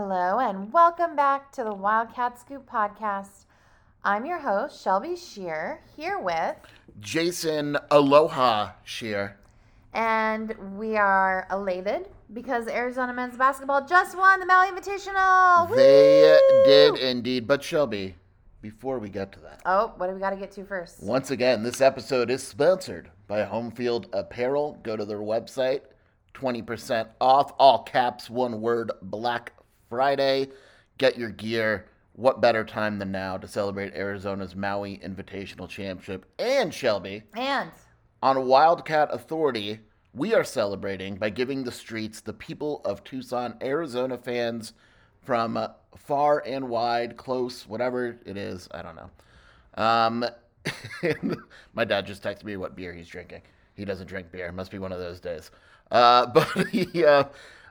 Hello, and welcome back to the Wildcat Scoop podcast. I'm your host, Shelby Scheer, here with, Jason Aloha Scheer. and we are elated because Arizona men's basketball just won the Maui Invitational. They Woo! did indeed. But Shelby, before we get to that, Oh, what do we got to get to first? once again, this episode is sponsored by Home Field Apparel. Go to their website, 20% off, all caps, one word, Black Friday. Get your gear. What better time than now to celebrate Arizona's Maui Invitational Championship? And Shelby, And On Wildcat Authority, we are celebrating by giving the streets the people of Tucson, Arizona fans from uh, far and wide, close, whatever it is. I don't know. Um, my dad just texted me what beer he's drinking. He doesn't drink beer. Must be one of those days. Uh, but he, uh,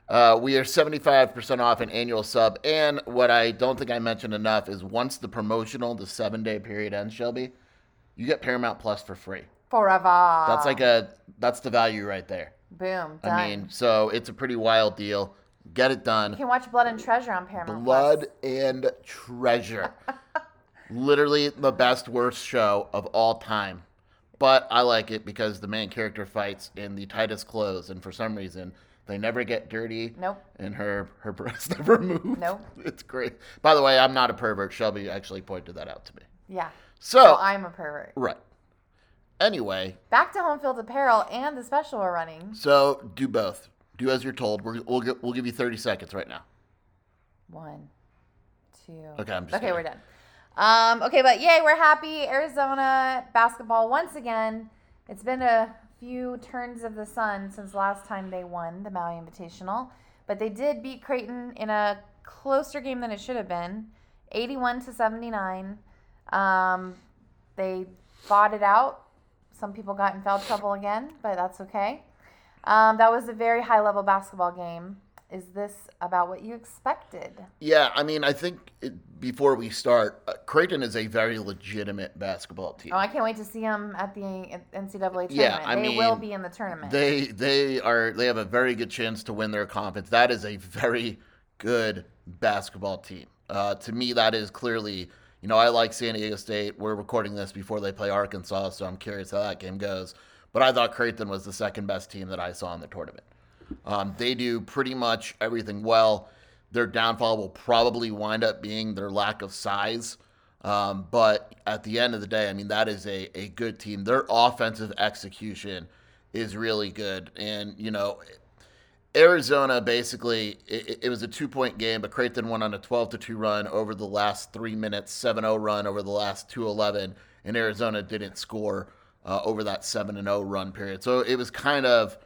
uh, we are 75% off an annual sub. And what I don't think I mentioned enough is once the promotional, the seven day period ends, Shelby, you get Paramount Plus for free. forever. That's like a that's the value right there. boom. Done. I mean, so it's a pretty wild deal. Get it done. you can watch Blood and Treasure on Paramount Plus. Blood Plus. and treasure. Literally the best worst show of all time. But I like it because the main character fights in the tightest clothes and for some reason they never get dirty. Nope. And her her breasts never move. Nope. It's great. By the way, I'm not a pervert. Shelby actually pointed that out to me. Yeah. So I'm a pervert. right. Anyway, Back to Home Field Apparel and the special we're running. So do both. Do as you're told. We're, we'll gi- we'll give you 30 seconds right now. One, two. Okay, I'm just okay. kidding. We're done. Um, okay, but yay, we're happy. Arizona basketball once again. It's been a few turns of the sun since last time they won the Maui Invitational, but they did beat Creighton in a closer game than it should have been, 81 to 79. Um, they fought it out. Some people got in foul trouble again, but that's okay. Um, that was a very high level basketball game. Is this about what you expected? Yeah, I mean, I think it, before we start, uh, Creighton is a very legitimate basketball team. Oh, I can't wait to see them at the NCAA tournament. Yeah, I they will be in the tournament. They they are they have a very good chance to win their conference. That is a very good basketball team. Uh, to me, that is clearly. You know, I like San Diego State. We're recording this before they play Arkansas, so I'm curious how that game goes. But I thought Creighton was the second best team that I saw in the tournament. Um, they do pretty much everything well. Their downfall will probably wind up being their lack of size. Um, but at the end of the day, I mean, that is a, a good team. Their offensive execution is really good. And, you know, Arizona basically, it, it was a two point game, but Creighton went on a 12 to 2 run over the last three minutes, 7 0 run over the last 211. and Arizona didn't score uh, over that 7 and 0 run period. So it was kind of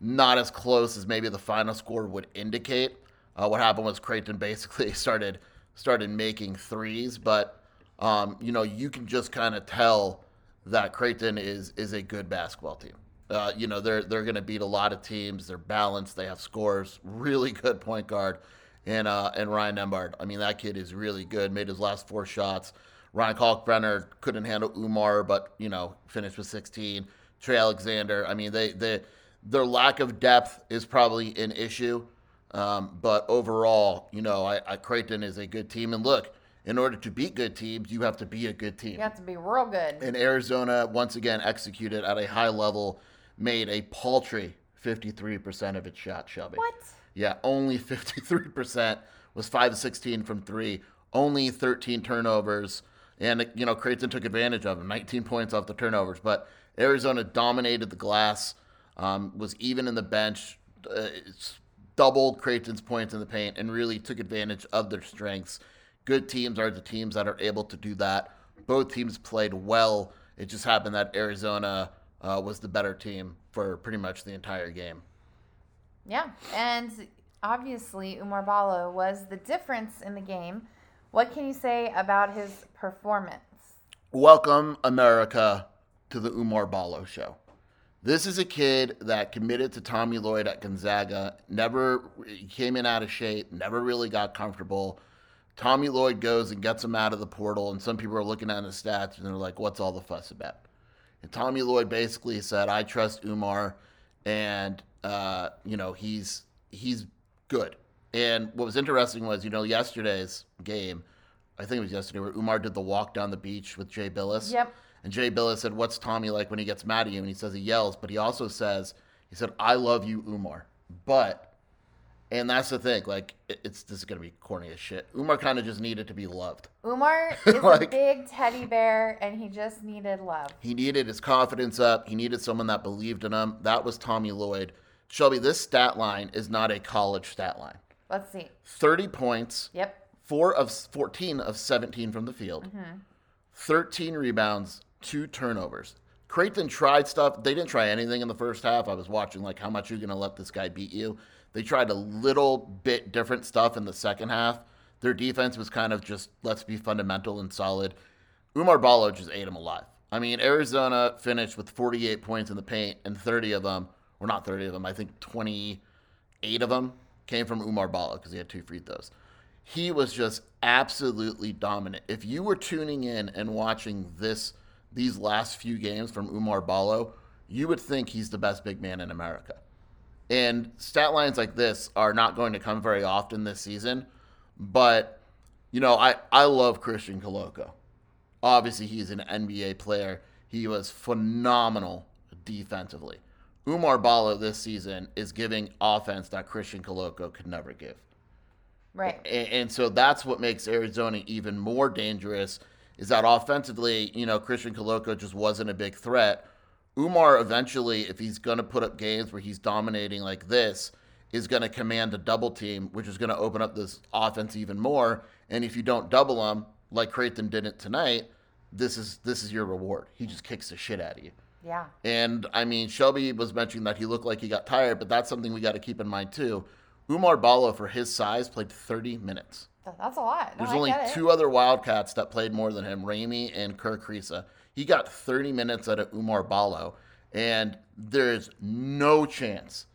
not as close as maybe the final score would indicate. Uh, what happened was Creighton basically started started making threes, but um, you know you can just kind of tell that Creighton is is a good basketball team. Uh, you know they're they're going to beat a lot of teams. They're balanced. They have scores. Really good point guard, and uh, and Ryan Nembhard. I mean that kid is really good. Made his last four shots. Ryan Kalkbrenner couldn't handle Oumar, but you know finished with 16. Trey Alexander. I mean they they their lack of depth is probably an issue. Um, but overall, you know, I, I, Creighton is a good team. And look, in order to beat good teams, you have to be a good team. You have to be real good. And Arizona, once again, executed at a high level, made a paltry 53% of its shots, Shelby. What? Yeah, only 53% was 5 to 16 from three, only 13 turnovers. And, you know, Creighton took advantage of them, 19 points off the turnovers. But Arizona dominated the glass, um, was even in the bench. Uh, doubled Creighton's points in the paint and really took advantage of their strengths. Good teams are the teams that are able to do that. Both teams played well. It just happened that Arizona uh, was the better team for pretty much the entire game. Yeah, and obviously Oumar Ballo was the difference in the game. What can you say about his performance? Welcome, America, to the Oumar Ballo show. This is a kid that committed to Tommy Lloyd at Gonzaga, never came in out of shape, never really got comfortable. Tommy Lloyd goes and gets him out of the portal, and some people are looking at his stats and they're like, what's all the fuss about? And Tommy Lloyd basically said, I trust Oumar, and, uh, you know, he's he's good. And what was interesting was, you know, yesterday's game, I think it was yesterday, where Oumar did the walk down the beach with Jay Bilas. Yep. And Jay Bilas said, What's Tommy like when he gets mad at you? And he says he yells, but he also says, He said, I love you, Oumar. But, and that's the thing, like, it's this is going to be corny as shit. Oumar kind of just needed to be loved. Oumar is like, a big teddy bear, and he just needed love. He needed his confidence up. He needed someone that believed in him. That was Tommy Lloyd. Shelby, this stat line is not a college stat line. Let's see. 30 points. Yep. Four of 14 of 17 from the field. Mm-hmm. 13 rebounds, two turnovers. Creighton tried stuff. They didn't try anything in the first half. I was watching like how much you're going to let this guy beat you. They tried a little bit different stuff in the second half. Their defense was kind of just let's be fundamental and solid. Oumar Ballo just ate him alive. I mean, Arizona finished with 48 points in the paint, and 30 of them, or not 30 of them, I think 28 of them came from Oumar Ballo because he had two free throws. He was just absolutely dominant. If you were tuning in and watching this these last few games from Oumar Ballo, you would think he's the best big man in America. And stat lines like this are not going to come very often this season. But, you know, I, I love Christian Koloko. Obviously, he's an NBA player. He was phenomenal defensively. Oumar Ballo this season is giving offense that Christian Koloko could never give. Right. And, and so that's what makes Arizona even more dangerous is that offensively, you know, Christian Koloko just wasn't a big threat. Oumar eventually, if he's going to put up games where he's dominating like this, is going to command a double team, which is going to open up this offense even more. And if you don't double him, like Creighton didn't tonight, this is this is your reward. He just kicks the shit out of you. Yeah. And I mean, Shelby was mentioning that he looked like he got tired, but that's something we got to keep in mind too. Oumar Ballo, for his size, played 30 minutes. That's a lot. No, There's only two other Wildcats that played more than him, Ramey and Kerr Kriisa. He got 30 minutes out of Oumar Ballo, and there's no chance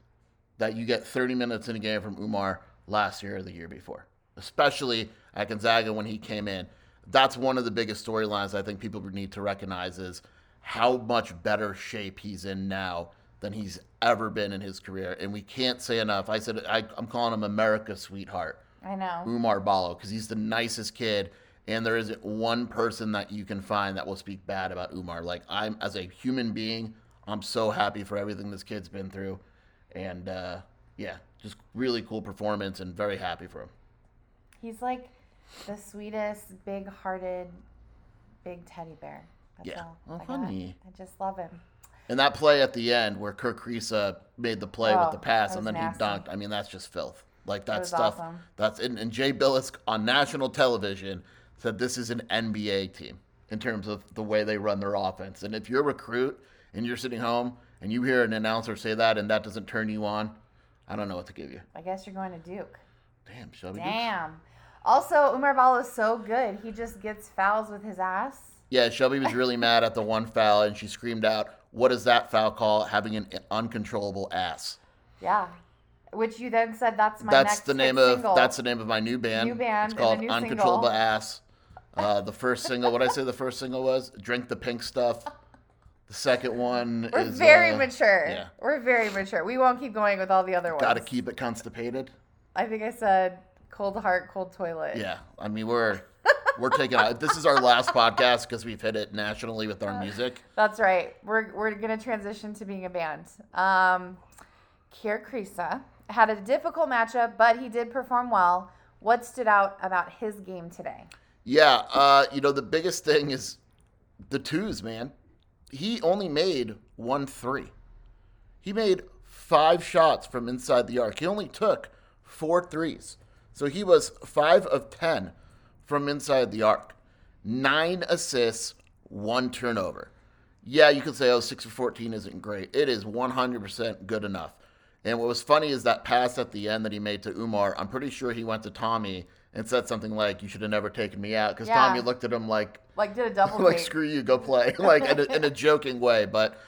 that you get 30 minutes in a game from Oumar last year or the year before, especially at Gonzaga when he came in. That's one of the biggest storylines I think people need to recognize is how much better shape he's in now than he's ever been in his career. And we can't say enough. I said I, I'm calling him America's sweetheart I know. Oumar Ballo because he's the nicest kid, and there isn't one person that you can find that will speak bad about Oumar. Like I'm, as a human being, I'm so happy for everything this kid's been through, and uh, yeah, just really cool performance, and very happy for him. He's like the sweetest, big-hearted, big teddy bear. That's yeah, all oh, honey. I just love him. And that play at the end where Kerr Kriisa made the play oh, with the pass and then nasty. he dunked. I mean, that's just filth. Like that, that stuff. Awesome. That's and, and Jay Bilas on national television said this is an NBA team. in terms of the way they run their offense. And if you're a recruit and you're sitting home and you hear an announcer say that and that doesn't turn you on, I don't know what to give you. I guess you're going to Duke. Damn, Shelby. Damn. Also, Oumar Ballo is so good. He just gets fouls with his ass. Yeah, Shelby was really mad at the one foul and she screamed out, What does that foul call? Having an uncontrollable ass. Yeah. Which you then said that's my that's the name of single. that's the name of my new band. New band It's called Uncontrollable single. Ass. Uh, the first single, what I say the first single was? Drink the pink stuff. The second one We're is very uh, mature. yeah. We're very mature. We won't keep going with all the other ones. Gotta keep it constipated. I think I said cold heart, cold toilet. Yeah, I mean we're we're taking out. This is our last podcast because we've hit it nationally with our music. That's right. We're, we're going to transition to being a band. Um, Kerr Kriisa had a difficult matchup, but he did perform well. What stood out about his game today? Yeah, uh, you know the biggest thing is the twos, man. He only made one three. He made five shots from inside the arc. He only took four threes. So he was five of ten from inside the arc. Nine assists, one turnover. Yeah, you could say, oh, six 6 for 14 isn't great. It is 100% good enough. And what was funny is that pass at the end that he made to Oumar, I'm pretty sure he went to Tommy and said something like, you should have never taken me out. Because Yeah. Tommy looked at him like, Like, did a double like screw you, go play, like in a, in a joking way. But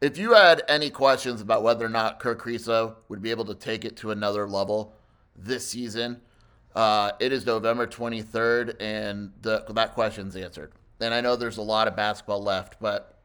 if you had any questions about whether or not Kirk Kriisa would be able to take it to another level this season, uh, it is November 23rd, and the, that question's answered. And I know there's a lot of basketball left, but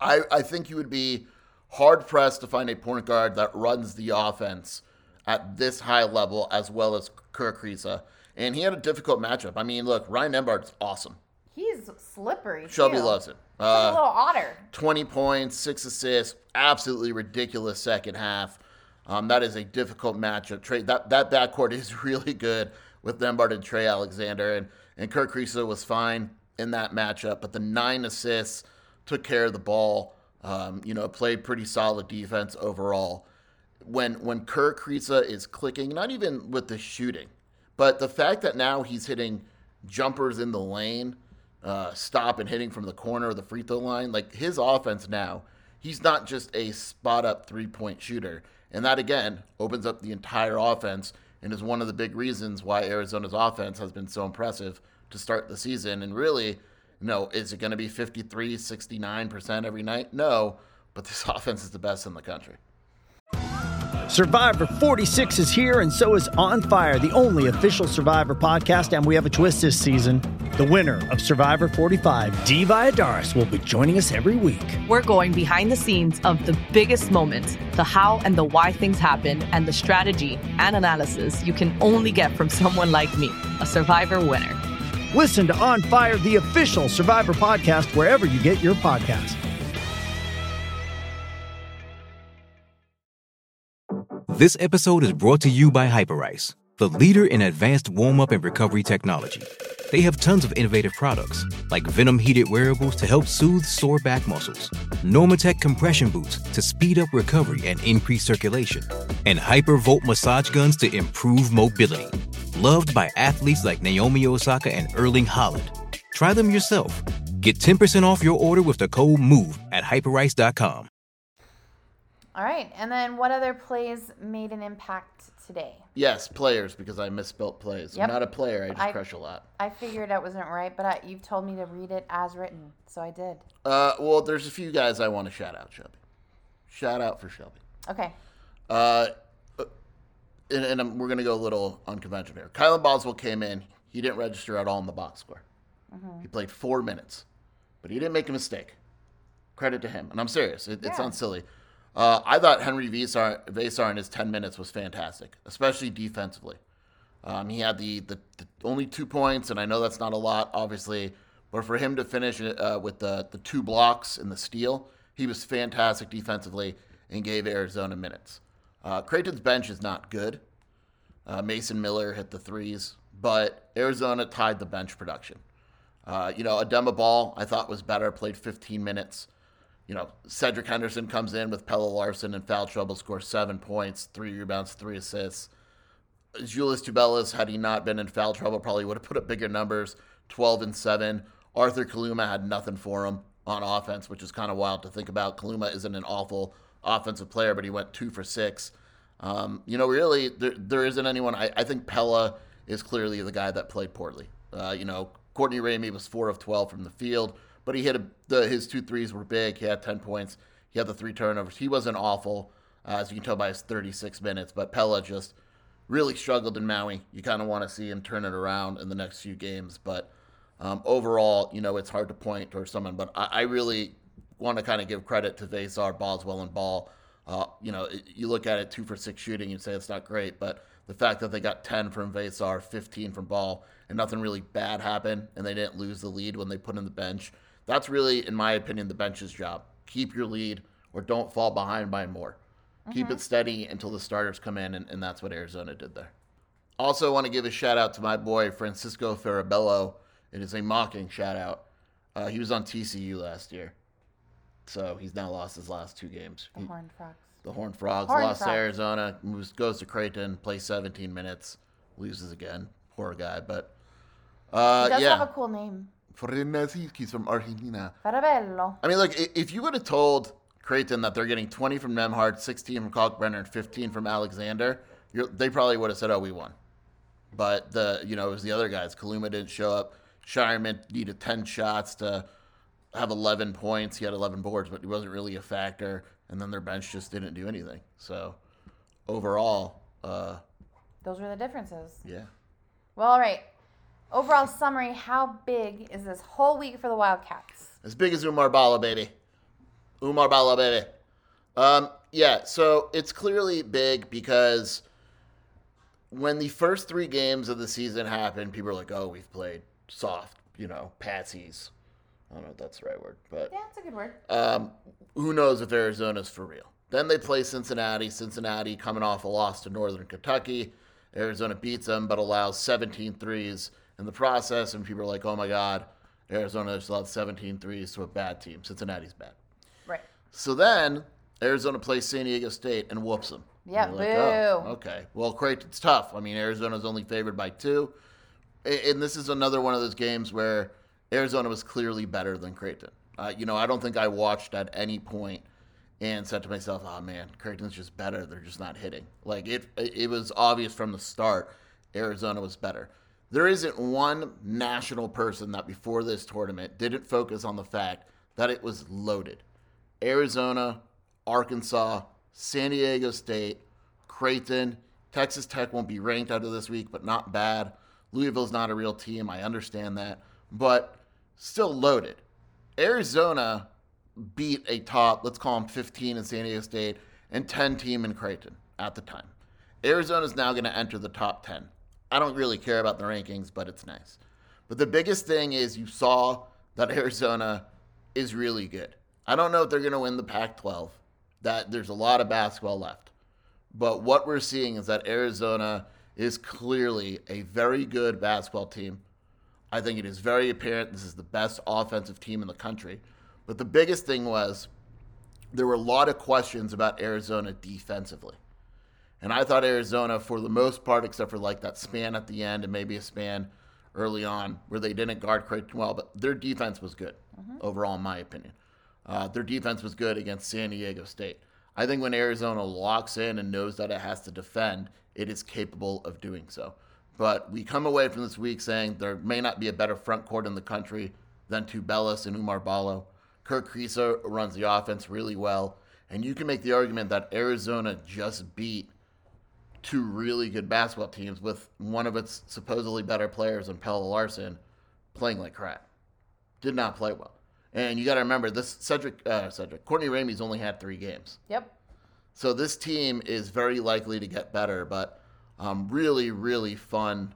I, I think you would be hard pressed to find a point guard that runs the offense at this high level as well as Kirk Kriisa. And he had a difficult matchup. I mean, look, Ryan Nembhard's awesome. He's slippery. Shelby too. loves it. He's like a Uh, little otter. 20 points, six assists, absolutely ridiculous second half. Um, that is a difficult matchup. Trey, that that backcourt is really good with Nembhard and Trey Alexander, and and Kirk was fine in that matchup. But the nine assists took care of the ball. Um, you know, played pretty solid defense overall. When when Kirk Kriisa is clicking, not even with the shooting, but the fact that now he's hitting jumpers in the lane, uh, stop and hitting from the corner of the free throw line, like his offense now, he's not just a spot up three point shooter. And that again opens up the entire offense and is one of the big reasons why Arizona's offense has been so impressive to start the season. And really, you know, is it going to be 53, 69% every night? No, but this offense is the best in the country. Survivor 46 is here, and so is On Fire, the only official Survivor podcast. And we have a twist this season. The winner of Survivor 45, Dee Valladares, will be joining us every week. We're going behind the scenes of the biggest moments, the how and the why things happen, and the strategy and analysis you can only get from someone like me, a Survivor winner. Listen to On Fire, the official Survivor podcast, wherever you get your podcast. This episode is brought to you by Hyperice, the leader in advanced warm up and recovery technology. They have tons of innovative products, like Venom heated wearables to help soothe sore back muscles, Normatec compression boots to speed up recovery and increase circulation, and Hypervolt massage guns to improve mobility. Loved by athletes like Naomi Osaka and Erling Haaland. Try them yourself. Get 10% off your order with the code MOVE at hyperice.com. All right. And then what other plays made an impact today? Yes, players, because I misspelt plays. Yep. I'm not a player, I just I- crush a lot. I figured I wasn't right, but I, you've told me to read it as written, so I did. Uh, well, there's a few guys I want to shout out, Shelby. Shout out for Shelby. Okay. Uh, and, and I'm- we're going to go a little unconventional here. Kylan Boswell came in. He didn't register at all in the box score. He played four minutes, but he didn't make a mistake. Credit to him. And I'm serious. It, it sounds silly. Uh, I thought Henri Veesaar, Veesaar in his 10 minutes was fantastic, especially defensively. Um, he had the, the, the only two points, and I know that's not a lot, obviously, but for him to finish uh, with the, the two blocks and the steal, he was fantastic defensively and gave Arizona minutes. Uh, Creighton's bench is not good. Uh, Mason Miller hit the threes, but Arizona tied the bench production. Uh, you know, Adama Bal I thought was better, played 15 minutes. You know, Cedric Henderson comes in with Pelle Larsson in foul trouble, scores seven points, three rebounds, three assists. Julius Tubelis, had he not been in foul trouble, probably would have put up bigger numbers, 12 and 7. Arthur Kaluma had nothing for him on offense, which is kind of wild to think about. Kaluma isn't an awful offensive player, but he went two for six. Um, you know, really, there, there isn't anyone. I, I think Pelle is clearly the guy that played poorly. Uh, you know, Courtney Ramey was four of 12 from the field, but he hit a, the, his two threes were big. He had 10 points. He had the three turnovers. He wasn't awful, uh, as you can tell by his 36 minutes, but Pelle just really struggled in Maui. You kind of want to see him turn it around in the next few games, but um, overall, you know, it's hard to point towards someone, but I, I really want to kind of give credit to Veesaar, Boswell, and Bal. Uh, you know, you look at it two for six shooting, you say it's not great, but the fact that they got 10 from Veesaar, 15 from Bal, and nothing really bad happened, and they didn't lose the lead when they put in the bench, that's really, in my opinion, the bench's job. Keep your lead or don't fall behind by more. Mm-hmm. Keep it steady until the starters come in, and, and that's what Arizona did there. Also, want to give a shout out to my boy Francisco Farabello it is a mocking shout out. Uh, he was on TCU last year, so he's now lost his last two games. The Horned Frogs. The Horned Frogs Horned lost Frogs. to Arizona. Moves, goes to Creighton, plays 17 minutes, loses again. Poor guy, but uh, he does yeah. have a cool name. He's from Argentina. Farabello. I mean, look, if you would have told Creighton that they're getting 20 from Nembhard, 16 from Kalkbrenner, and 15 from Alexander, they probably would have said, "Oh, we won." But the you know it was the other guys. Kaluma didn't show up. Scheierman needed 10 shots to have 11 points. He had 11 boards, but he wasn't really a factor. And then their bench just didn't do anything. So overall, uh, those were the differences. Yeah. Well, all right. Overall summary how big is this whole week for the Wildcats? As big as Oumar Ballo, baby. Oumar Ballo, baby. Um, yeah, so it's clearly big because when the first three games of the season happened, people were like, oh, we've played soft, you know, patsies. I don't know if that's the right word, but yeah, it's a good word. Um, who knows if Arizona's for real? Then they play Cincinnati. Cincinnati coming off a loss to Northern Kentucky. Arizona beats them, but allows 17 threes in the process. And people are like, oh my God, Arizona just allowed 17 threes to a bad team. Cincinnati's bad. Right. So then Arizona plays San Diego State and whoops them. Yeah, boo. Oh, okay. Well, Creighton's tough. I mean, Arizona's only favored by two and this is another one of those games where Arizona was clearly better than Creighton. Uh, you know, I don't think I watched at any point and said to myself, "Oh man, Creighton's just better. They're just not hitting." Like it, it was obvious from the start. Arizona was better. There isn't one national person that before this tournament didn't focus on the fact that it was loaded. Arizona, Arkansas, San Diego State, Creighton, Texas Tech won't be ranked out of this week, but not bad. Louisville's not a real team. I understand that, but still loaded. Arizona beat a top, let's call them 15 in San Diego State and 10 team in Creighton at the time. Arizona's now going to enter the top 10. I don't really care about the rankings, but it's nice. But the biggest thing is you saw that Arizona is really good. I don't know if they're going to win the Pac 12. That there's a lot of basketball left. But what we're seeing is that Arizona is clearly a very good basketball team. I think it is very apparent this is the best offensive team in the country. But the biggest thing was there were a lot of questions about Arizona defensively. And I thought Arizona, for the most part, except for like that span at the end and maybe a span early on where they didn't guard Creighton well, but their defense was good mm-hmm. overall, in my opinion. Uh, their defense was good against San Diego State. I think when Arizona locks in and knows that it has to defend, it is capable of doing so. But we come away from this week saying there may not be a better front court in the country than Tubelis and Oumar Ballo. Kerr Kriisa runs the offense really well. And you can make the argument that Arizona just beat two really good basketball teams with one of its supposedly better players in Pelle Larsson playing like crap. Did not play well. And you got to remember this Cedric, uh, Cedric, Courtney Ramey's only had three games. Yep. So this team is very likely to get better, but um, really, really fun,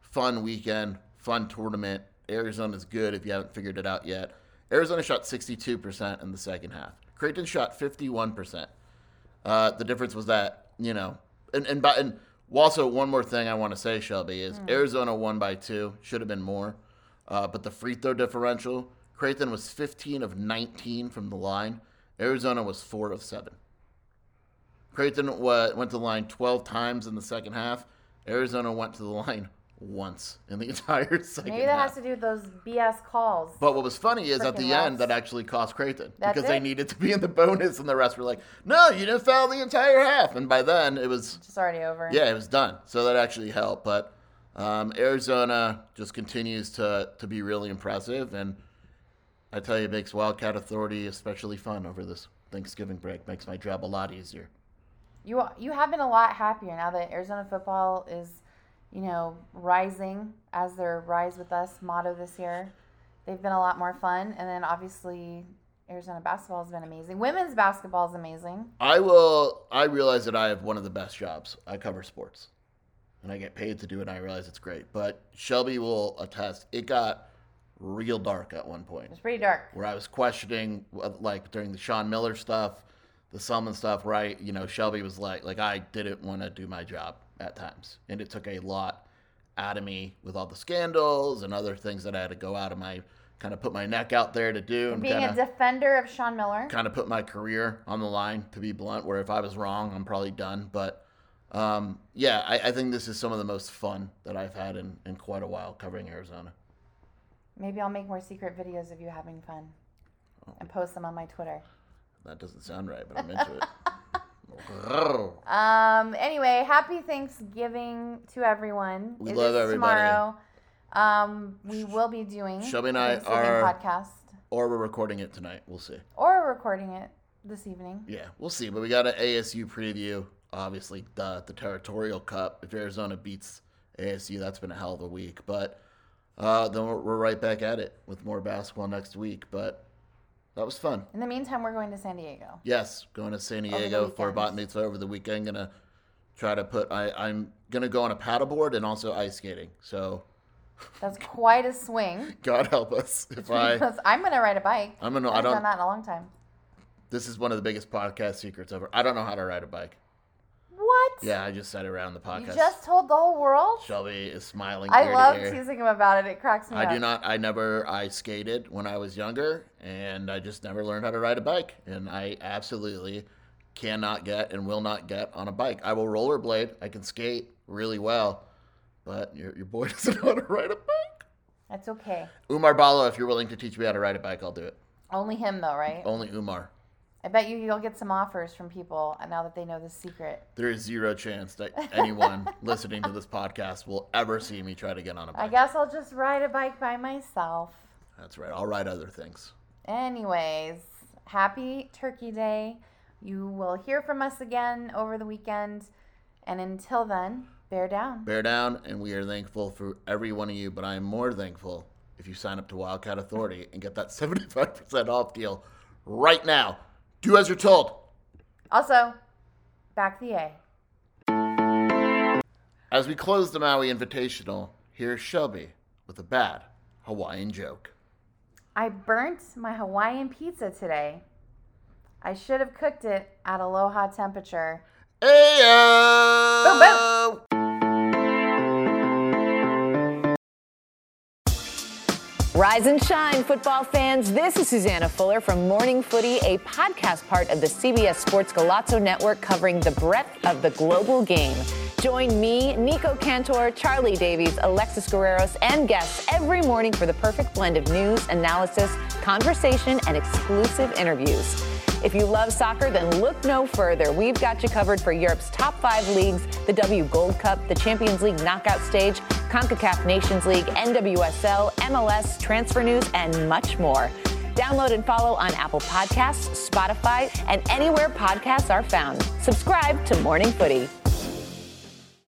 fun weekend, fun tournament. Arizona is good if you haven't figured it out yet. Arizona shot 62% in the second half. Creighton shot 51%. Uh, the difference was that, you know, and, and, by, and also one more thing I want to say, Shelby, is mm. Arizona won by two. Should have been more. Uh, but the free throw differential, Creighton was 15 of 19 from the line. Arizona was 4 of 7. Creighton went to the line 12 times in the second half. Arizona went to the line once in the entire second Maybe that half. has to do with those BS calls. But what was funny is at the end that actually cost Creighton That's because they needed to be in the bonus, and the rest were like, "No, you didn't foul the entire half." And by then, it was just already over. yeah, it was done. So that actually helped. But um, Arizona just continues to to be really impressive, and I tell you, it makes Wildcat Authority especially fun over this Thanksgiving break. Makes my job a lot easier. You you have been a lot happier now that Arizona football is, you know, rising as their Rise with Us motto this year. They've been a lot more fun, and then obviously Arizona basketball has been amazing. Women's basketball is amazing. I will. I realize that I have one of the best jobs. I cover sports, and I get paid to do it. and I realize it's great. But Shelby will attest. It got real dark at one point. It's pretty dark. where I was questioning, uh, like during the Sean Miller stuff, the Summon stuff, right? You know, Shelby was like, like I didn't want to do my job at times, and it took a lot out of me with all the scandals and other things that I had to go out of my, kind of put my neck out there to do, and Being kind a defender of Sean Miller. kind of put my career on the line. To be blunt, where if I was wrong, I'm probably done. But um, yeah, I, I think this is some of the most fun that I've had in, in quite a while covering Arizona. Maybe I'll make more secret videos of you having fun and post them on my Twitter. That doesn't sound right, but I'm into it. Um. Anyway, happy Thanksgiving to everyone. We It love everybody. Tomorrow, um, we will be doing Shelby and I are- podcast, or we're recording it tonight. We'll see. or we're recording it this evening. Yeah, we'll see. But we got an ASU preview. Obviously, the the Territorial Cup. If Arizona beats ASU, that's been a hell of a week. But uh, then we're, we're right back at it with more basketball next week. But that was fun. In the meantime, we're going to San Diego. Yes, going to San Diego for bat mitzvah over the weekend. Gonna try to put. I I'm gonna go on a paddleboard and also ice skating. So That's quite a swing. God help us if I. I'm going to ride a bike. I'm gonna- I I haven't don't- done that in a long time. This is one of the biggest podcast secrets ever. I don't know how to ride a bike. What? Yeah, I just said it around the podcast. You just told the whole world. Shelby is smiling. I love teasing him about it. It cracks me up. I do not. I never. I skated when I was younger, and I just never learned how to ride a bike. And I absolutely cannot get and will not get on a bike. I will rollerblade. I can skate really well, but your, your boy doesn't know how to ride a bike. That's okay. Oumar Ballo, if you're willing to teach me how to ride a bike, I'll do it. Only him though, right? Only Oumar. I bet you you'll get some offers from people uh, now that they know the secret. There is zero chance that anyone listening to this podcast will ever see me try to get on a bike. I guess I'll just ride a bike by myself. That's right. I'll ride other things. Anyways, happy Turkey Day. You will hear from us again over the weekend. And until then, bear down. bear down, and we are thankful for every one of you. But I am more thankful if you sign up to Wildcat Authority and get that 75% off deal right now. Do as you're told. Also, back the A. As we close the Maui Invitational, here's Shelby with a bad Hawaiian joke. I burnt my Hawaiian pizza today. I should have cooked it at aloha temperature. Ayo! Rise and shine, football fans. This is Susanna Fuller from Morning Footy, a podcast part of the CBS Sports Golazo Network covering the breadth of the global game. Join me, Nico Cantor, Charlie Davies, Alexis Guerreros, and guests every morning for the perfect blend of news, analysis, conversation, and exclusive interviews. If you love soccer, then look no further. We've got you covered for Europe's top five leagues the W Gold Cup, the Champions League knockout stage, CONCACAF Nations League, NWSL, MLS, transfer news, and much more. Download and follow on Apple Podcasts, Spotify, and anywhere podcasts are found. Subscribe to Morning Footy.